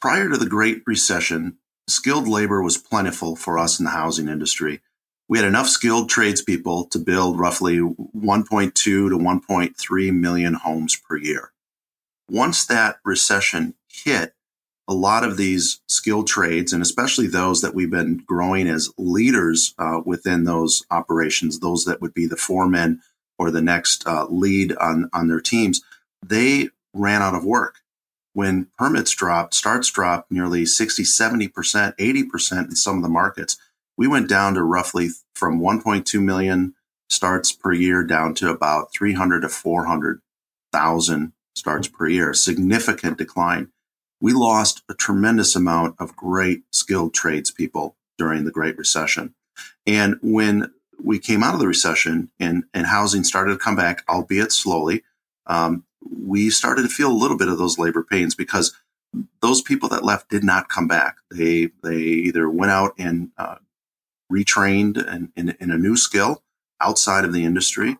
prior to the Great Recession, skilled labor was plentiful for us in the housing industry. We had enough skilled tradespeople to build roughly 1.2 to 1.3 million homes per year. Once that recession hit, a lot of these skilled trades, and especially those that we've been growing as leaders uh, within those operations, those that would be the foremen or the next uh, lead on, on their teams, they ran out of work. When permits dropped, starts dropped nearly 60, 70%, 80% in some of the markets, we went down to roughly from 1.2 million starts per year down to about 300 to 400,000 starts per year, significant decline we lost a tremendous amount of great skilled tradespeople during the Great Recession. And when we came out of the recession and, and housing started to come back, albeit slowly, um, we started to feel a little bit of those labor pains because those people that left did not come back. They they either went out and uh, retrained in, in, in, a new skill outside of the industry,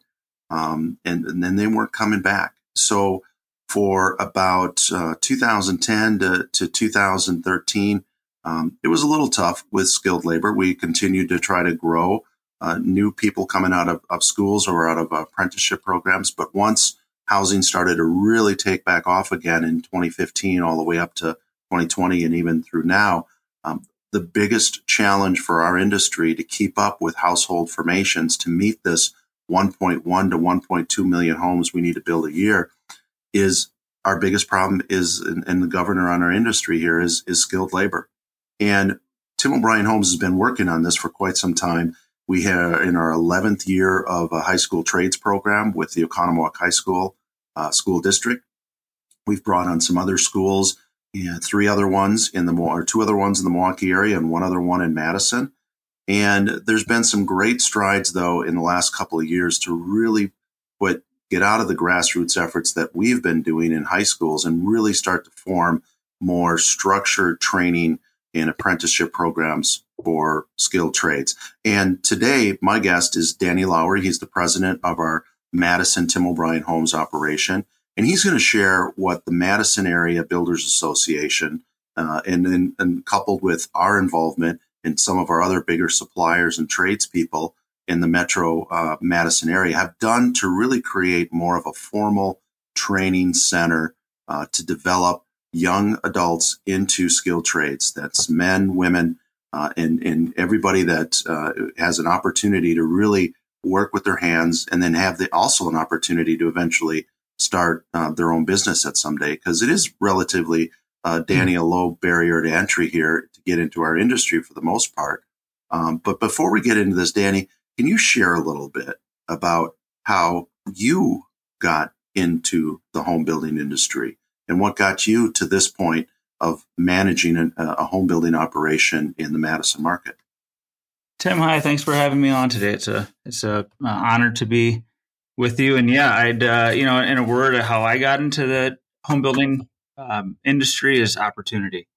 um, and, and, then they weren't coming back. So for about uh, 2010 to, to 2013. Um, it was a little tough with skilled labor. We continued to try to grow uh, new people coming out of, of, schools or out of apprenticeship programs. But once housing started to really take back off again in 2015, all the way up to 2020 and even through now, um, the biggest challenge for our industry to keep up with household formations to meet this 1.1 to 1.2 million homes we need to build a year is our biggest problem is, and the governor on our industry here is, is skilled labor. And Tim O'Brien Homes has been working on this for quite some time. We are in our 11th year of a high school trades program with the Oconomowoc High School uh, School District. We've brought on some other schools, and three other ones in the or two other ones in the Milwaukee area, and one other one in Madison. And there's been some great strides, though, in the last couple of years to really put get out of the grassroots efforts that we've been doing in high schools and really start to form more structured training and apprenticeship programs for skilled trades. And today, my guest is Danny Lowry. He's the president of our Madison Tim O'Brien Homes operation. And he's going to share what the Madison Area Builders Association uh, and, and, and coupled with our involvement and some of our other bigger suppliers and tradespeople in the metro uh, Madison area have done to really create more of a formal training center uh, to develop young adults into skilled trades. That's men, women, uh, and, and everybody that uh, has an opportunity to really work with their hands and then have the, also an opportunity to eventually start uh, their own business at some day because it is relatively uh, Danny a low barrier to entry here to get into our industry for the most part. Um, but before we get into this, Danny, can you share a little bit about how you got into the home building industry and what got you to this point of managing a, a home building operation in the Madison market? Tim, hi. Thanks for having me on today. It's a it's a uh, honor to be with you. And yeah, I'd uh, you know, in a word, how I got into the home building um, industry is opportunity.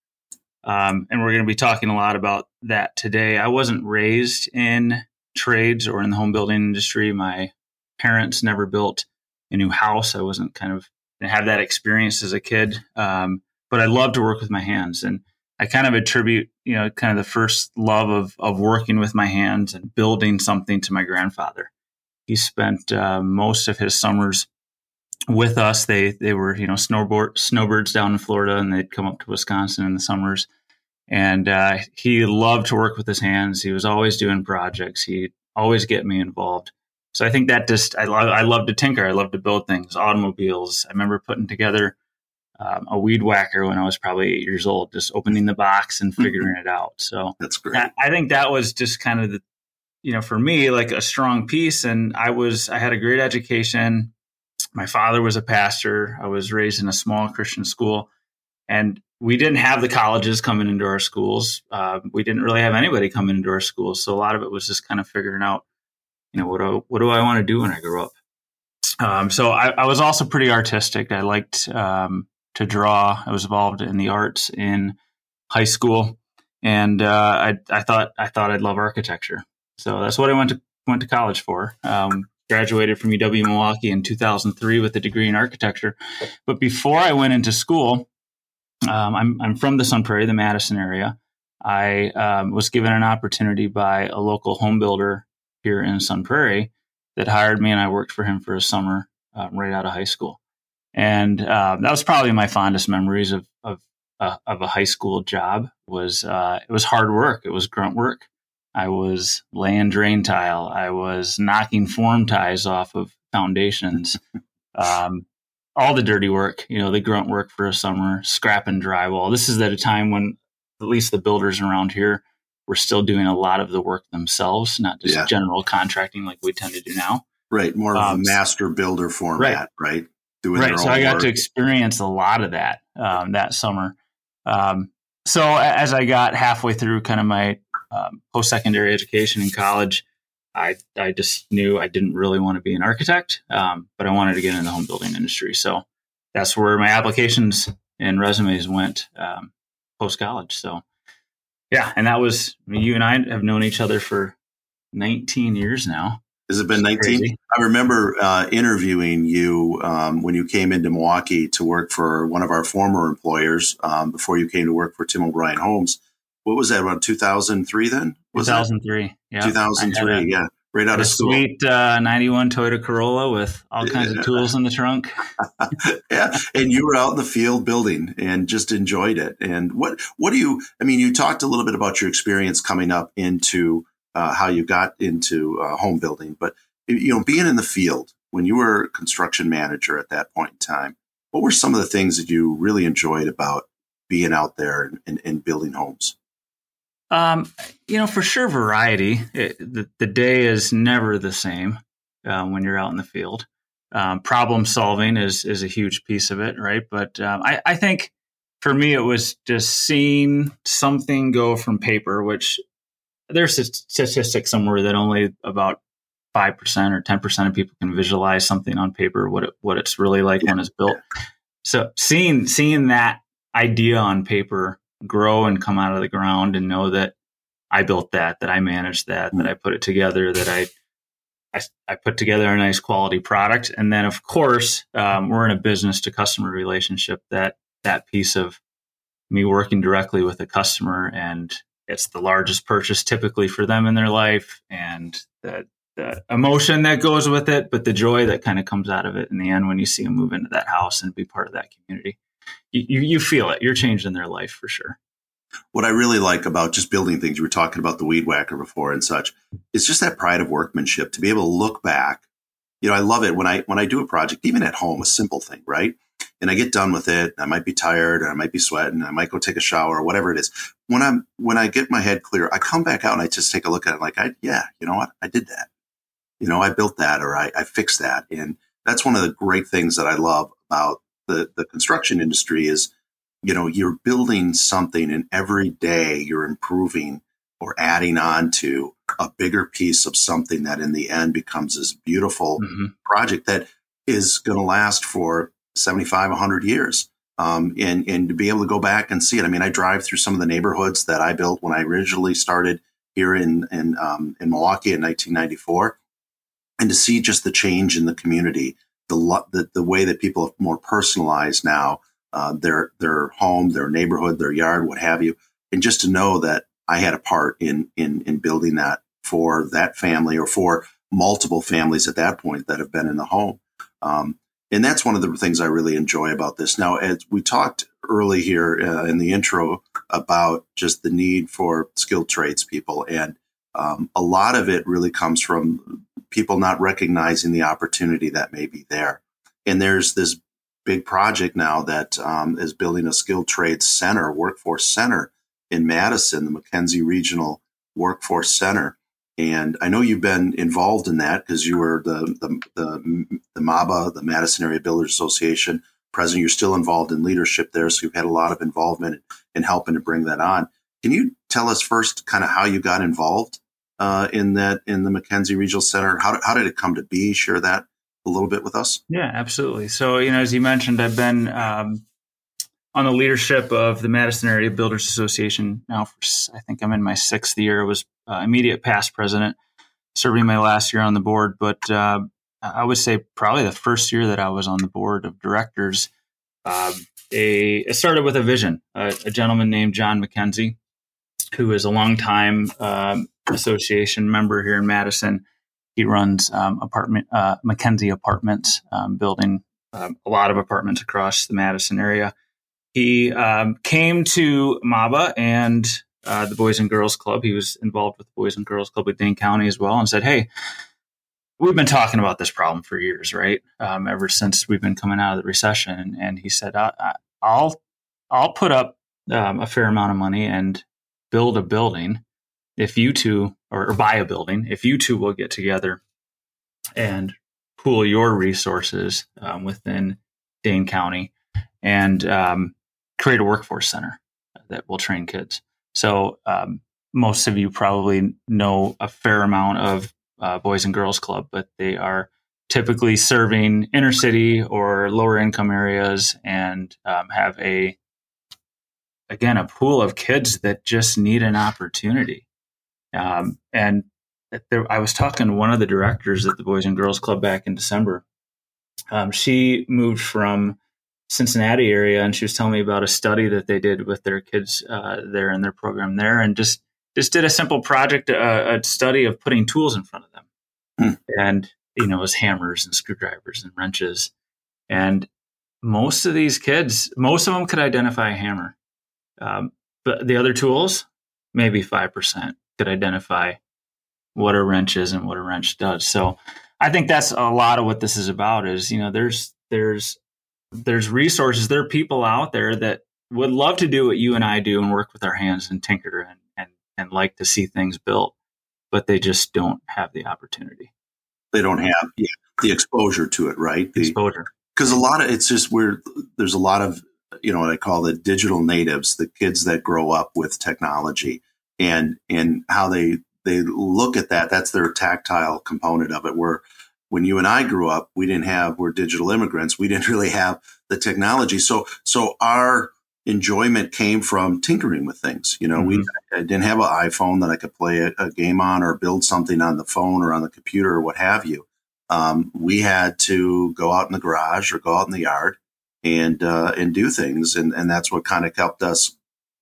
Um, and we're going to be talking a lot about that today. I wasn't raised in trades or in the home building industry. My parents never built a new house. I wasn't kind of have that experience as a kid, um, but I love to work with my hands, and I kind of attribute you know kind of the first love of of working with my hands and building something to my grandfather. He spent uh, most of his summers with us. They they were you know snowboard snowbirds down in Florida, and they'd come up to Wisconsin in the summers and uh, he loved to work with his hands. He was always doing projects. He'd always get me involved. So I think that just I love I love to tinker. I love to build things, automobiles. I remember putting together um, a weed whacker when I was probably eight years old, just opening the box and mm-hmm. figuring it out. So that's great. I, I think that was just kind of the you know for me like a strong piece. And I was I had a great education. My father was a pastor. I was raised in a small Christian school, and we didn't have the colleges coming into our schools. Uh, we didn't really have anybody coming into our schools, so a lot of it was just kind of figuring out, you know, what do what do I want to do when I grow up. Um, so I, I, was also pretty artistic. I liked um, to draw. I was involved in the arts in high school, and uh, I, I, thought I thought I'd love architecture. So that's what I went to went to college for. Um, graduated from UW Milwaukee in 2003 with a degree in architecture. But before I went into school, um, I'm, I'm from the Sun Prairie, the Madison area. I um, was given an opportunity by a local home builder here in Sun Prairie that hired me, and I worked for him for a summer uh, right out of high school. And uh, that was probably my fondest memories of of, uh, of a high school job. Was uh, it was hard work. It was grunt work. I was laying drain tile. I was knocking form ties off of foundations. um, all the dirty work, you know, the grunt work for a summer, scrapping drywall. This is at a time when at least the builders around here were still doing a lot of the work themselves, not just yeah. general contracting like we tend to do now. Right, more of um, a master builder format, right? right? Doing right. so I got work. to experience a lot of that um, that summer. Um, so as I got halfway through kind of my um, post secondary education in college, I I just knew I didn't really want to be an architect, um, but I wanted to get in the home building industry. So that's where my applications and resumes went um, post college. So yeah, and that was I mean, you and I have known each other for 19 years now. Has it been 19? I remember uh, interviewing you um, when you came into Milwaukee to work for one of our former employers um, before you came to work for Tim O'Brien Homes. What was that around 2003 then? Was 2003 yeah. 2003 a, yeah. Right out of school. sweet uh, 91 toyota corolla with all kinds of tools in the trunk. Yeah and you were out in the field building and just enjoyed it. And what what do you i mean you talked a little bit about your experience coming up into uh, how you got into uh, home building but you know being in the field when you were construction manager at that point in time what were some of the things that you really enjoyed about being out there and, and, and building homes um, you know, for sure, variety. It, the, the day is never the same uh, when you're out in the field. Um, problem solving is is a huge piece of it, right? But um, I, I think for me, it was just seeing something go from paper, which there's a statistic somewhere that only about five percent or ten percent of people can visualize something on paper, what it, what it's really like when it's built. So seeing seeing that idea on paper grow and come out of the ground and know that I built that, that I managed that, that I put it together, that I, I, I put together a nice quality product. And then, of course, um, we're in a business to customer relationship. That that piece of me working directly with a customer, and it's the largest purchase typically for them in their life, and the, the emotion that goes with it, but the joy that kind of comes out of it in the end when you see them move into that house and be part of that community you, you feel it. You're changing their life for sure. What I really like about just building things, you were talking about the weed whacker before and such, it's just that pride of workmanship to be able to look back. You know, I love it when I when I do a project, even at home, a simple thing, right? And I get done with it. I might be tired, or I might be sweating. I might go take a shower, or whatever it is. When I'm when I get my head clear, I come back out and I just take a look at it, like, I yeah, you know what, I did that. You know, I built that, or I, I fixed that, and that's one of the great things that I love about the, the construction industry is, you know, you're building something and every day you're improving or adding on to a bigger piece of something that in the end becomes this beautiful mm-hmm. project that is going to last for 75, 100 years. Um, and, and to be able to go back and see it. I mean, I drive through some of the neighborhoods that I built when I originally started here in, in, um, in Milwaukee in 1994 and to see just the change in the community the the, the way that people have more personalized now uh, their their home, their neighborhood, their yard, what have you, and just to know that I had a part in in in building that for that family or for multiple families at that point that have been in the home. Um, and that's one of the things I really enjoy about this. Now, as we talked early here uh, in the intro about just the need for skilled tradespeople, and um, a lot of it really comes from people not recognizing the opportunity that may be there. And there's this big project now that um, is building a skilled trades center, workforce center in Madison, the McKenzie Regional Workforce Center. And I know you've been involved in that because you were the, the, the, the MABA, the Madison Area Builders Association president. You're still involved in leadership there. So you've had a lot of involvement in helping to bring that on. Can you tell us first kind of how you got involved uh, in that in the McKenzie Regional Center. How, how did it come to be? Share that a little bit with us. Yeah, absolutely. So you know, as you mentioned, I've been um, on the leadership of the Madison Area Builders Association now for I think I'm in my sixth year. I was uh, immediate past president, serving my last year on the board, but uh, I would say probably the first year that I was on the board of directors. Um, a it started with a vision. a gentleman named John McKenzie, who is a longtime um, association member here in Madison. He runs um, apartment uh, McKenzie Apartments, um, building um, a lot of apartments across the Madison area. He um, came to MABA and uh, the Boys and Girls Club. He was involved with the Boys and Girls Club with Dane County as well, and said, "Hey, we've been talking about this problem for years, right? Um, ever since we've been coming out of the recession." And he said, I, will I'll put up um, a fair amount of money and build a building if you two, or, or buy a building, if you two will get together and pool your resources um, within Dane County and um, create a workforce center that will train kids. So um, most of you probably know a fair amount of uh, Boys and Girls Club, but they are typically serving inner city or lower income areas and um, have a again a pool of kids that just need an opportunity. Um, and there, I was talking to one of the directors at the Boys and Girls Club back in December. Um, she moved from Cincinnati area, and she was telling me about a study that they did with their kids uh, there in their program there, and just just did a simple project, uh, a study of putting tools in front of them, hmm. and you know, it was hammers and screwdrivers and wrenches, and most of these kids, most of them could identify a hammer, um, but the other tools, maybe five percent could identify what a wrench is and what a wrench does. So I think that's a lot of what this is about. Is you know, there's there's there's resources, there are people out there that would love to do what you and I do and work with our hands and tinker and, and, and like to see things built, but they just don't have the opportunity. They don't have yeah, the exposure to it, right? The, exposure. Because a lot of it's just where there's a lot of, you know, what I call the digital natives, the kids that grow up with technology and, and how they, they look at that. That's their tactile component of it where when you and I grew up, we didn't have, we're digital immigrants. We didn't really have the technology. So, so our enjoyment came from tinkering with things. You know, mm-hmm. we I didn't have an iPhone that I could play a, a, game on or build something on the phone or on the computer or what have you. Um, we had to go out in the garage or go out in the yard and, uh, and do things. And, and that's what kind of helped us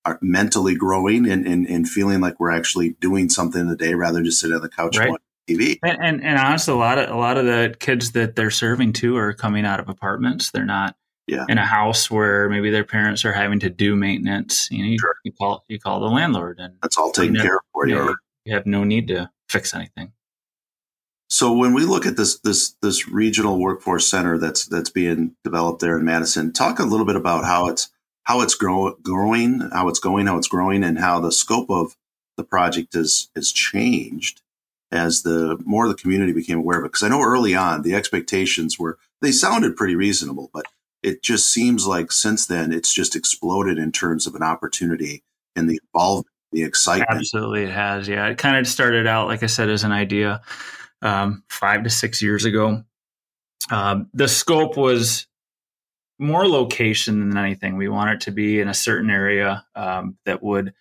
uh, mentally growing and, and, and, feeling like we're actually doing something in the day rather than just sitting on the couch right. TV. And, and, and honestly, a lot of a lot of the kids that they're serving too are coming out of apartments. They're not yeah. in a house where maybe their parents are having to do maintenance. You know, you, sure. you call you call the landlord, and that's all taken care of for you. you. You have no need to fix anything. So when we look at this this this regional workforce center that's that's being developed there in Madison, talk a little bit about how it's how it's grow, growing, how it's going, how it's growing, and how the scope of the project is is changed as the more the community became aware of it. Because I know early on the expectations were they sounded pretty reasonable, but it just seems like since then it's just exploded in terms of an opportunity and the involvement, the excitement. Absolutely, it has. Yeah, it kind of started out, like I said, as an idea um, five to six years ago. Um, the scope was more location than anything. We want it to be in a certain area um, that would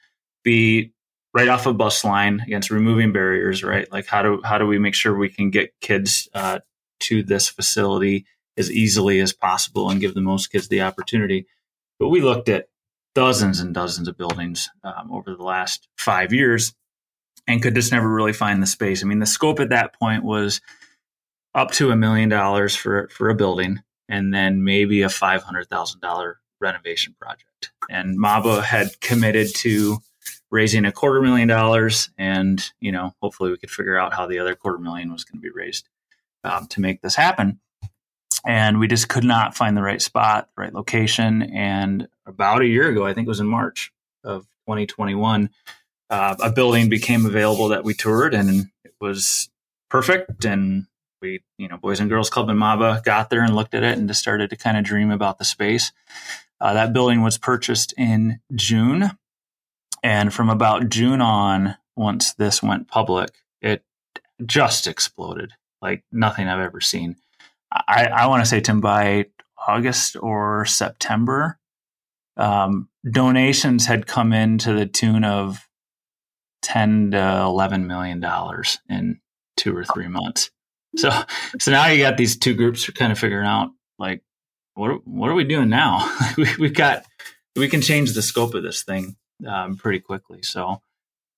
be right off a bus line against removing barriers, right? Like how do how do we make sure we can get kids uh, to this facility as easily as possible and give the most kids the opportunity? But we looked at dozens and dozens of buildings um, over the last five years and could just never really find the space. I mean, the scope at that point was up to a million dollars for for a building, and then maybe a five hundred thousand dollar renovation project. And MABA had committed to raising a quarter million dollars, and you know, hopefully, we could figure out how the other quarter million was going to be raised um, to make this happen. And we just could not find the right spot, the right location. And about a year ago, I think it was in March of 2021, uh, a building became available that we toured, and it was perfect. And we, you know, Boys and Girls Club in MABA got there and looked at it and just started to kind of dream about the space. Uh, that building was purchased in June and from about June on, once this went public, it just exploded like nothing I've ever seen. I, I want to say, Tim, by August or September, um, donations had come in to the tune of 10 to 11 million dollars in two or three months. So, so now you got these two groups kind of figuring out like, what what are we doing now? we, we've got we can change the scope of this thing um, pretty quickly. So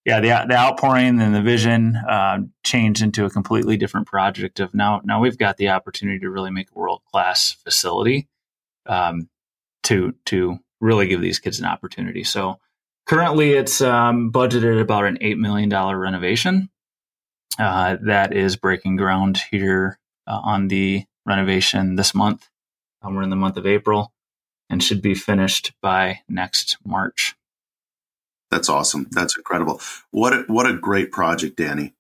yeah, the the outpouring and the vision uh, changed into a completely different project. Of now, now we've got the opportunity to really make a world class facility um, to to really give these kids an opportunity. So currently, it's um, budgeted about an eight million dollar renovation uh, that is breaking ground here uh, on the renovation this month. Um, we're in the month of April and should be finished by next March. That's awesome. That's incredible. What a, what a great project, Danny.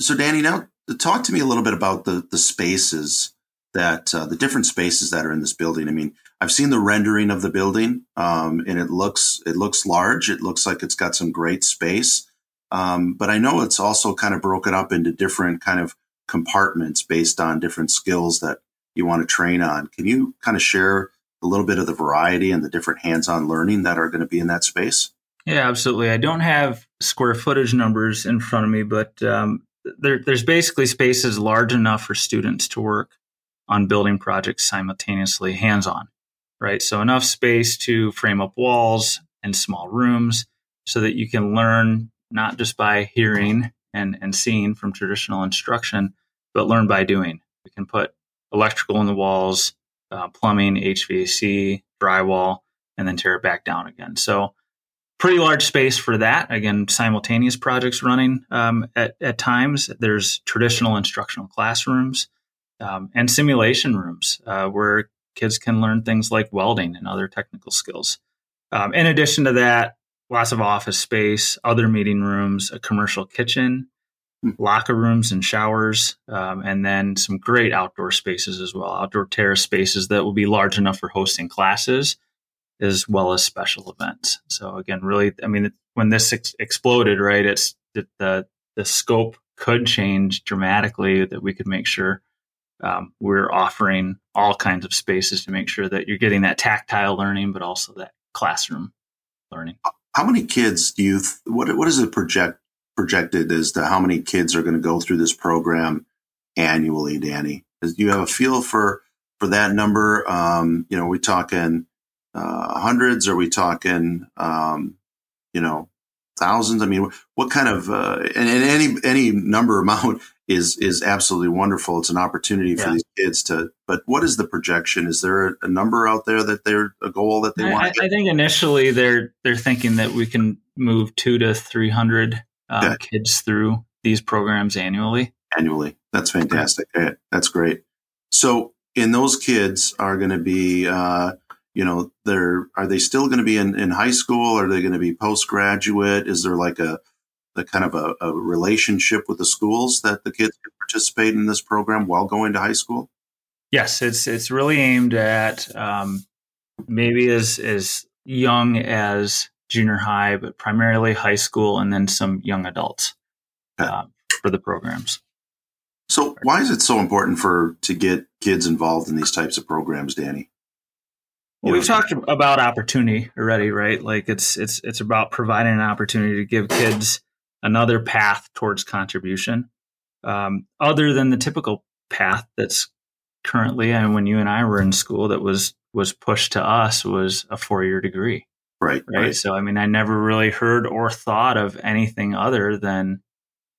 So, Danny, now talk to me a little bit about the the spaces that uh, the different spaces that are in this building. I mean, I've seen the rendering of the building, um, and it looks it looks large. It looks like it's got some great space, um, but I know it's also kind of broken up into different kind of compartments based on different skills that you want to train on. Can you kind of share a little bit of the variety and the different hands-on learning that are going to be in that space? Yeah, absolutely. I don't have square footage numbers in front of me, but um, there, there's basically spaces large enough for students to work on building projects simultaneously, hands-on, right? So enough space to frame up walls and small rooms so that you can learn not just by hearing and, and seeing from traditional instruction, but learn by doing. We can put electrical in the walls, uh, plumbing, HVAC, drywall, and then tear it back down again. So, pretty large space for that. Again, simultaneous projects running um, at, at times. There's traditional instructional classrooms um, and simulation rooms uh, where kids can learn things like welding and other technical skills. Um, in addition to that, lots of office space, other meeting rooms, a commercial kitchen. Locker rooms and showers, um, and then some great outdoor spaces as well, outdoor terrace spaces that will be large enough for hosting classes as well as special events. So again, really, I mean, when this ex- exploded, right, it's the, the, the scope could change dramatically that we could make sure um, we're offering all kinds of spaces to make sure that you're getting that tactile learning, but also that classroom learning. How many kids do you? Th- what what does it project projected as to how many kids are going to go through this program annually, Danny? Do you have a feel for for that number? Um, you know, are we talking uh, hundreds? Are we talking um, you know thousands? I mean, what kind of uh, and, and, any any number amount is is absolutely wonderful. It's an opportunity for yeah. these kids to. But what is the projection? Is there a, a number out there that they're a goal that they I, want? I, I think initially they're they're thinking that we can move two to three hundred um, kids through these programs annually. Annually, that's fantastic. Okay. That's great. So, in those kids are going to be, uh, you know, they're are they still going to be in, in high school? Are they going to be postgraduate? Is there like a the kind of a, a relationship with the schools that the kids can participate in this program while going to high school? Yes, it's it's really aimed at um, maybe as as young as junior high, but primarily high school, and then some young adults uh, for the programs. So, why is it so important for to get kids involved in these types of programs, Danny? Well, we've talked about opportunity already, right? Like it's it's it's about providing an opportunity to give kids another path towards contribution, um, other than the typical path that's currently and when you and I were in school that was was pushed to us was a four year degree. Right, right. Right. So, I mean, I never really heard or thought of anything other than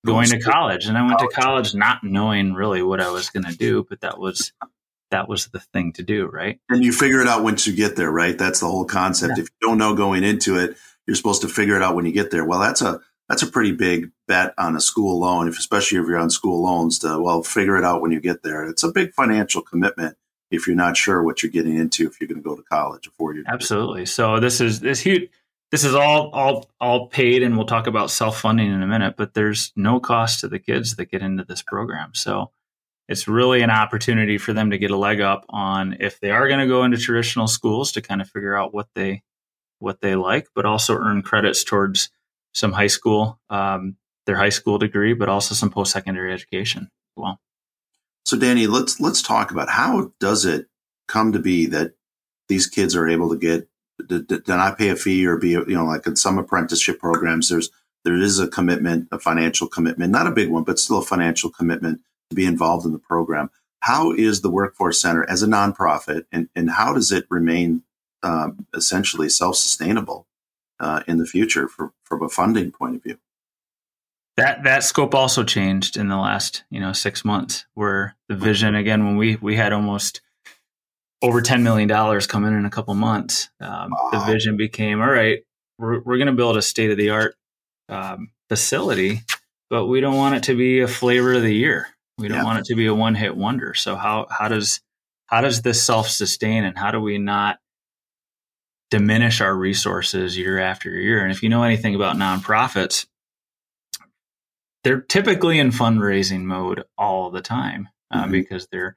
going to college. And I went to college not knowing really what I was going to do, but that was that was the thing to do, right? And you figure it out once you get there, right? That's the whole concept. Yeah. If you don't know going into it, you're supposed to figure it out when you get there. Well, that's a that's a pretty big bet on a school loan, if, especially if you're on school loans. To well, figure it out when you get there. It's a big financial commitment if you're not sure what you're getting into if you're going to go to college or four years. Absolutely. So this is this huge. This is all all all paid, and we'll talk about self funding in a minute. But there's no cost to the kids that get into this program. So it's really an opportunity for them to get a leg up on if they are going to go into traditional schools to kind of figure out what they what they like, but also earn credits towards some high school, um, their high school degree, but also some post secondary education as well. So, Danny, let's let's talk about how does it come to be that these kids are able to get to, not pay a fee or be you know like in some apprenticeship programs there's there is a commitment a financial commitment not a big one but still a financial commitment to be involved in the program how is the Workforce Center as a nonprofit, and, and how does it remain um, essentially self sustainable uh, in the future for, from a funding point of view? That that scope also changed in the last you know six months, where the vision again when we we had almost over ten million dollars come in in a couple months, um, wow. the vision became all right. We're we're going to build a state of the art um, facility, but we don't want it to be a flavor of the year. We don't yeah. want it to be a one hit wonder. So how how does how does this self sustain and how do we not diminish our resources year after year? And if you know anything about nonprofits, they're typically in fundraising mode all the time uh, mm-hmm. because they're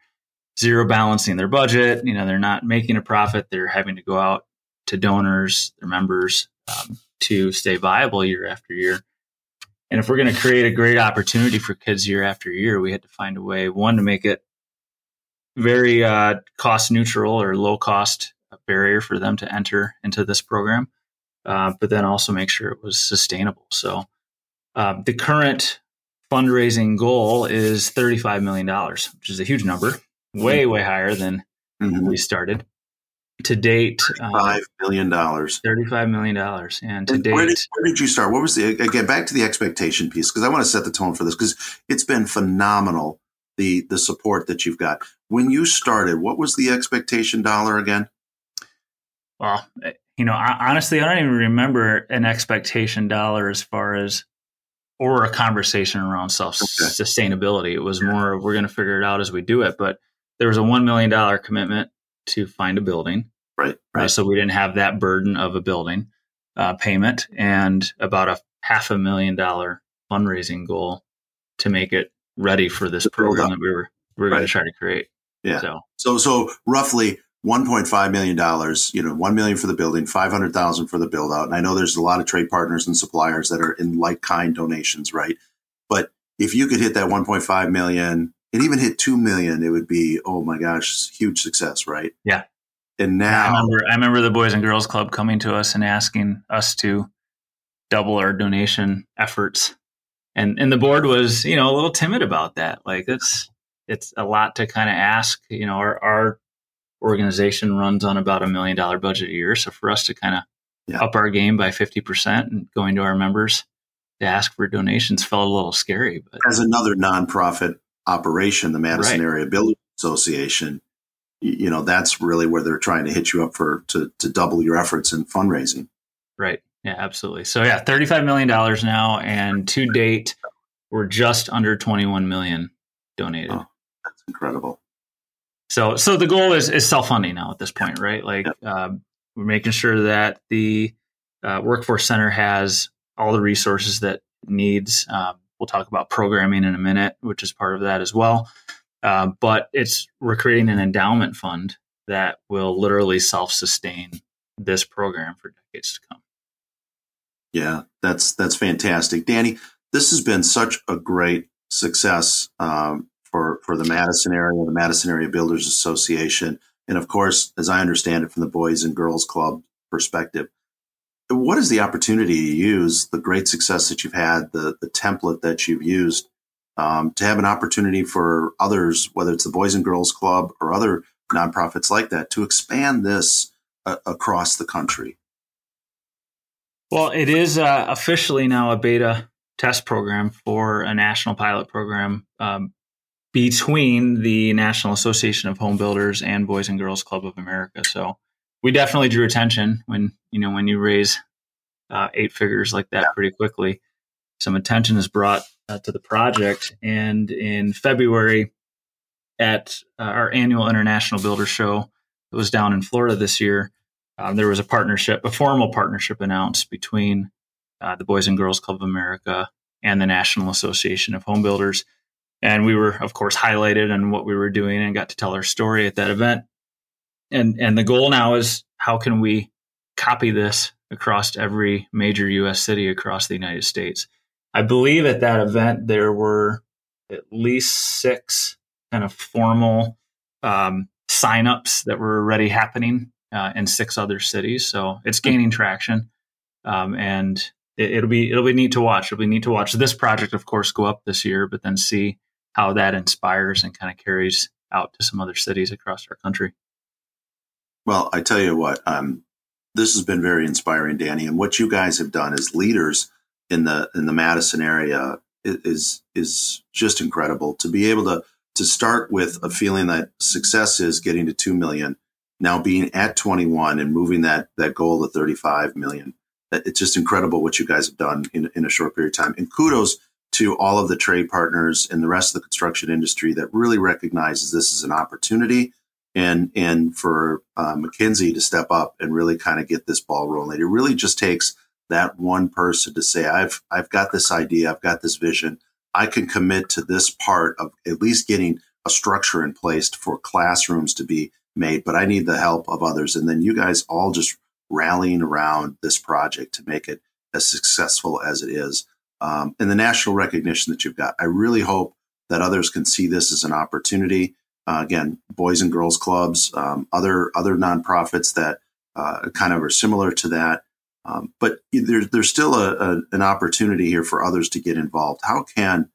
zero balancing their budget. You know, they're not making a profit. They're having to go out to donors, their members, um, to stay viable year after year. And if we're going to create a great opportunity for kids year after year, we had to find a way, one, to make it very uh, cost neutral or low cost barrier for them to enter into this program, uh, but then also make sure it was sustainable. So uh, the current fundraising goal is $35 million, which is a huge number, way, mm-hmm. way higher than mm-hmm. we started. To date um, five million dollars. 35 million dollars and to and date where did, where did, you start? What was the again back to the expectation piece because i want to set the tone for this because it's been phenomenal the the support that you've got. When you started what was the expectation dollar again? Well eh, you know honestly i don't even remember an expectation dollar as far as or a conversation around self sustainability okay. it was more we're going to figure it out as we do it but there was a $1 million commitment to find a building. Right. Right. Uh, so we didn't have that burden of a building uh, payment and about a half a million dollar fundraising goal to make it ready for this program that we were we are right. going to try to create. Yeah. So so so roughly 1.5 million dollars. You know, one million for the building, 500,000 for the build out. And I know there's a lot of trade partners and suppliers that are in like kind donations, right? But if you could hit that 1.5 million and even hit 2 million, it would be, oh my gosh, huge success, right? Yeah. And now I remember, I remember the Boys and Girls Club coming to us and asking us to double our donation efforts. And and the board was, you know, a little timid about that. Like it's it's a lot to kind of ask. You know, our, our organization runs on about a million dollar budget a year. So for us to kind of yeah. up our game by 50% and going to our members to ask for donations felt a little scary. But as another nonprofit operation, the Madison right. Area Building Association, you know, that's really where they're trying to hit you up for to, to double your efforts in fundraising. Right. Yeah, absolutely. So yeah, $35 million now. And to date, we're just under 21 million donated. Oh, that's incredible. So, so the goal is, is self-funding now at this point, right? Like, um, we're making sure that the uh, workforce center has all the resources that needs. Um, We'll talk about programming in a minute, which is part of that as well. Uh, but it's we're creating an endowment fund that will literally self-sustain this program for decades to come. Yeah, that's that's fantastic, Danny. This has been such a great success um, for for the Madison area, the Madison Area Builders Association, and of course, as I understand it, from the Boys and Girls Club perspective what is the opportunity to use the great success that you've had, the the template that you've used, um, to have an opportunity for others, whether it's the Boys and Girls Club or other nonprofits like that, to expand this uh, across the country? Well, it is uh, officially now a beta test program for a national pilot program um, between the National Association of Home Builders and Boys and Girls Club of America. So we definitely drew attention when you know when you raise uh, eight figures like that pretty quickly. Some attention is brought uh, to the project, and in February at uh, our annual International Builder Show, it was down in Florida this year. Um, there was a partnership, a formal partnership announced between uh, the Boys and Girls Club of America and the National Association of Home Builders. And we were, of course, highlighted on what we were doing and got to tell our story at that event and and the goal now is how can we copy this across every major U.S. city across the United States. I believe at that event there were at least six kind of formal um, signups that were already happening uh, in six other cities. So it's gaining traction, um, and it, will be it'll be neat to watch. It'll be neat to watch this project, of course, go up this year, but then see how that inspires and kind of carries out to some other cities across our country. Well, I tell you what, um, this has been very inspiring, Danny. And what you guys have done as leaders in the in the Madison area is is just incredible to be able to to start with a feeling that success is getting to 2 million now being at 21 and moving that that goal to 35 million it's just incredible what you guys have done in, in a short period of time and kudos to all of the trade partners and the rest of the construction industry that really recognizes this as an opportunity and and for uh, McKenzie to step up and really kind of get this ball rolling. It really just takes that one person to say, "I've I've got this idea, I've got this vision. I can commit to this part of at least getting a structure in place for classrooms to be made, but I need the help of others." And then you guys all just rallying around this project to make it as successful as it is, um, and the national recognition that you've got. I really hope that others can see this as an opportunity uh, again, boys and girls clubs, um, other other nonprofits that uh, kind of are similar to that. Um, but there's there's still a, a, an opportunity here for others to get involved. How can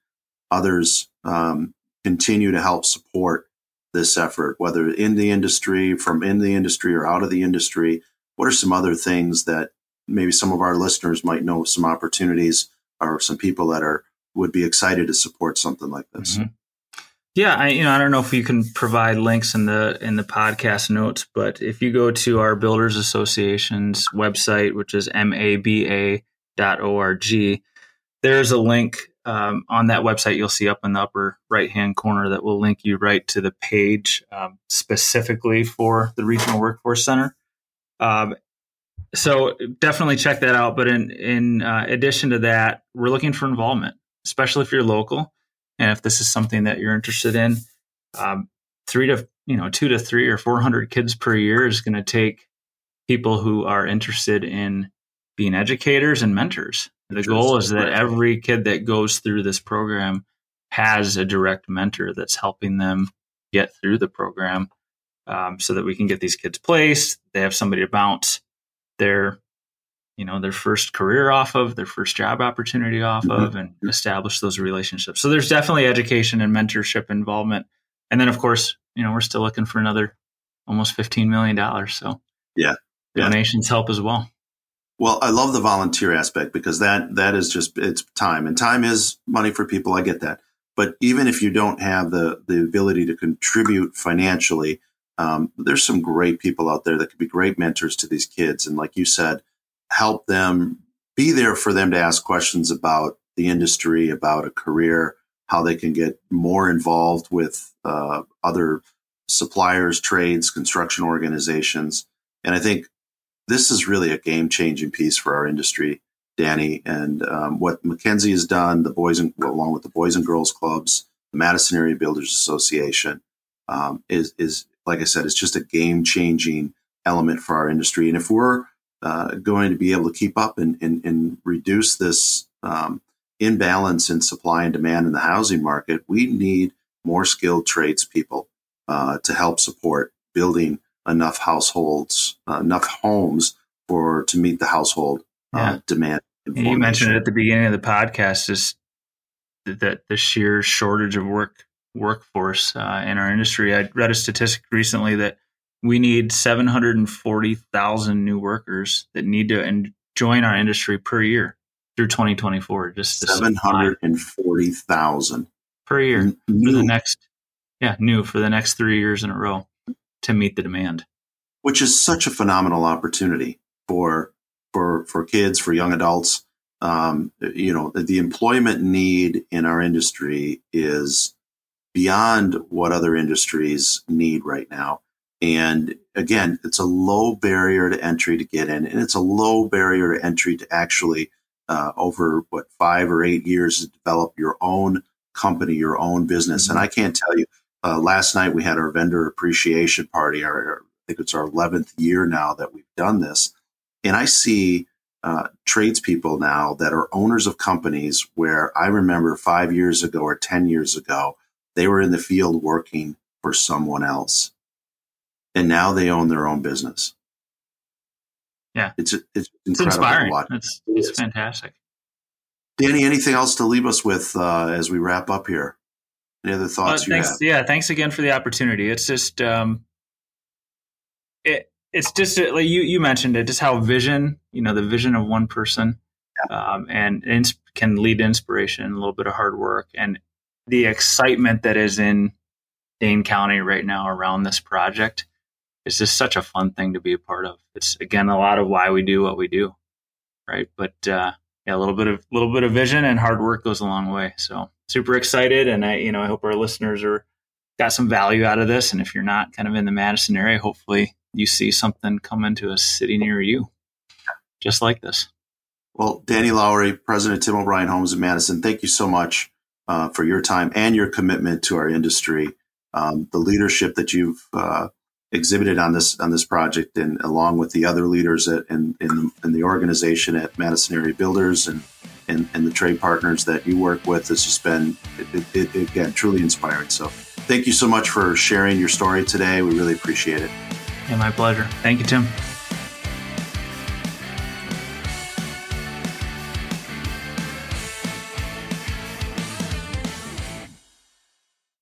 others um, continue to help support this effort, whether in the industry, from in the industry, or out of the industry? What are some other things that maybe some of our listeners might know some opportunities or some people that are would be excited to support something like this? Mm-hmm. Yeah, I you know I don't know if you can provide links in the in the podcast notes, but if you go to our Builders Association's website, which is maba.org, there's a link um, on that website. You'll see up in the upper right hand corner that will link you right to the page um, specifically for the Regional Workforce Center. Um, so definitely check that out. But in in uh, addition to that, we're looking for involvement, especially if you're local. And if this is something that you're interested in, um, three to you know two to three or four hundred kids per year is going to take people who are interested in being educators and mentors. The goal is that every kid that goes through this program has a direct mentor that's helping them get through the program um, so that we can get these kids placed. They have somebody to bounce their you know their first career off of their first job opportunity off mm-hmm. of and establish those relationships. So there's definitely education and mentorship involvement. And then of course you know we're still looking for another almost 15 million dollars. So yeah. Donations yeah. help as well. Well i love the volunteer aspect because that that is just it's time. And time is money for people. I get that. But even if you don't have the the ability to contribute financially um, there's some great people out there that could be great mentors to these kids and like you said help them be there for them to ask questions about the industry, about a career, how they can get more involved with uh, other suppliers, trades, construction organizations. And I think this is really a game changing piece for our industry, Danny. And um, what McKenzie has done, the boys and along with the Boys and Girls Clubs, the Madison Area Builders Association, um, is is like I said, it's just a game changing element for our industry. And if we're uh, going to be able to keep up and, and, and reduce this um, imbalance in supply and demand in the housing market, we need more skilled tradespeople uh, to help support building enough households, uh, enough homes for to meet the household uh, yeah. demand. You mentioned it at the beginning of the podcast, just that the sheer shortage of work workforce uh, in our industry. I read a statistic recently that we need 740,000 new workers that need to join our industry per year through 2024. Just 740,000 per year new. for the next, yeah, new for the next three years in a row to meet the demand. Which is such a phenomenal opportunity for for for kids, for young adults. Um, you know, the employment need in our industry is beyond what other industries need right now. And again, it's a low barrier to entry to get in, and it's a low barrier to entry to actually, uh, over what five or eight years, develop your own company, your own business. Mm-hmm. And I can't tell you. Uh, last night we had our vendor appreciation party. Our, our, I think it's our eleventh year now that we've done this, and I see uh, tradespeople now that are owners of companies where I remember five years ago or ten years ago they were in the field working for someone else and now they own their own business. Yeah, it's it's, it's inspiring. It's, it's fantastic. Danny, anything else to leave us with uh, as we wrap up here? Any other thoughts well, you thanks? Yeah, thanks again for the opportunity. It's just um, it it's just like you you mentioned it, just how vision, you know, the vision of one person, um, and ins- can lead to inspiration, a little bit of hard work, and the excitement that is in Dane County right now around this project is just such a fun thing to be a part of. It's again a lot of why we do what we do, right? But uh, yeah, a little bit of little bit of vision and hard work goes a long way. So super excited, and I you know I hope our listeners are got some value out of this. And if you're not kind of in the Madison area, hopefully you see something come into a city near you, just like this. Well, Danny Lowry, President Tim O'Brien Homes in Madison, thank you so much uh, for your time and your commitment to our industry. Um, the leadership that you've uh, exhibited on this on this project, and along with the other leaders at, in, in the, in the organization at Madison Area Builders and, and, and the trade partners that you work with, has just been it, it, it, again truly inspiring. So, thank you so much for sharing your story today. We really appreciate it. Yeah, my pleasure. Thank you, Tim.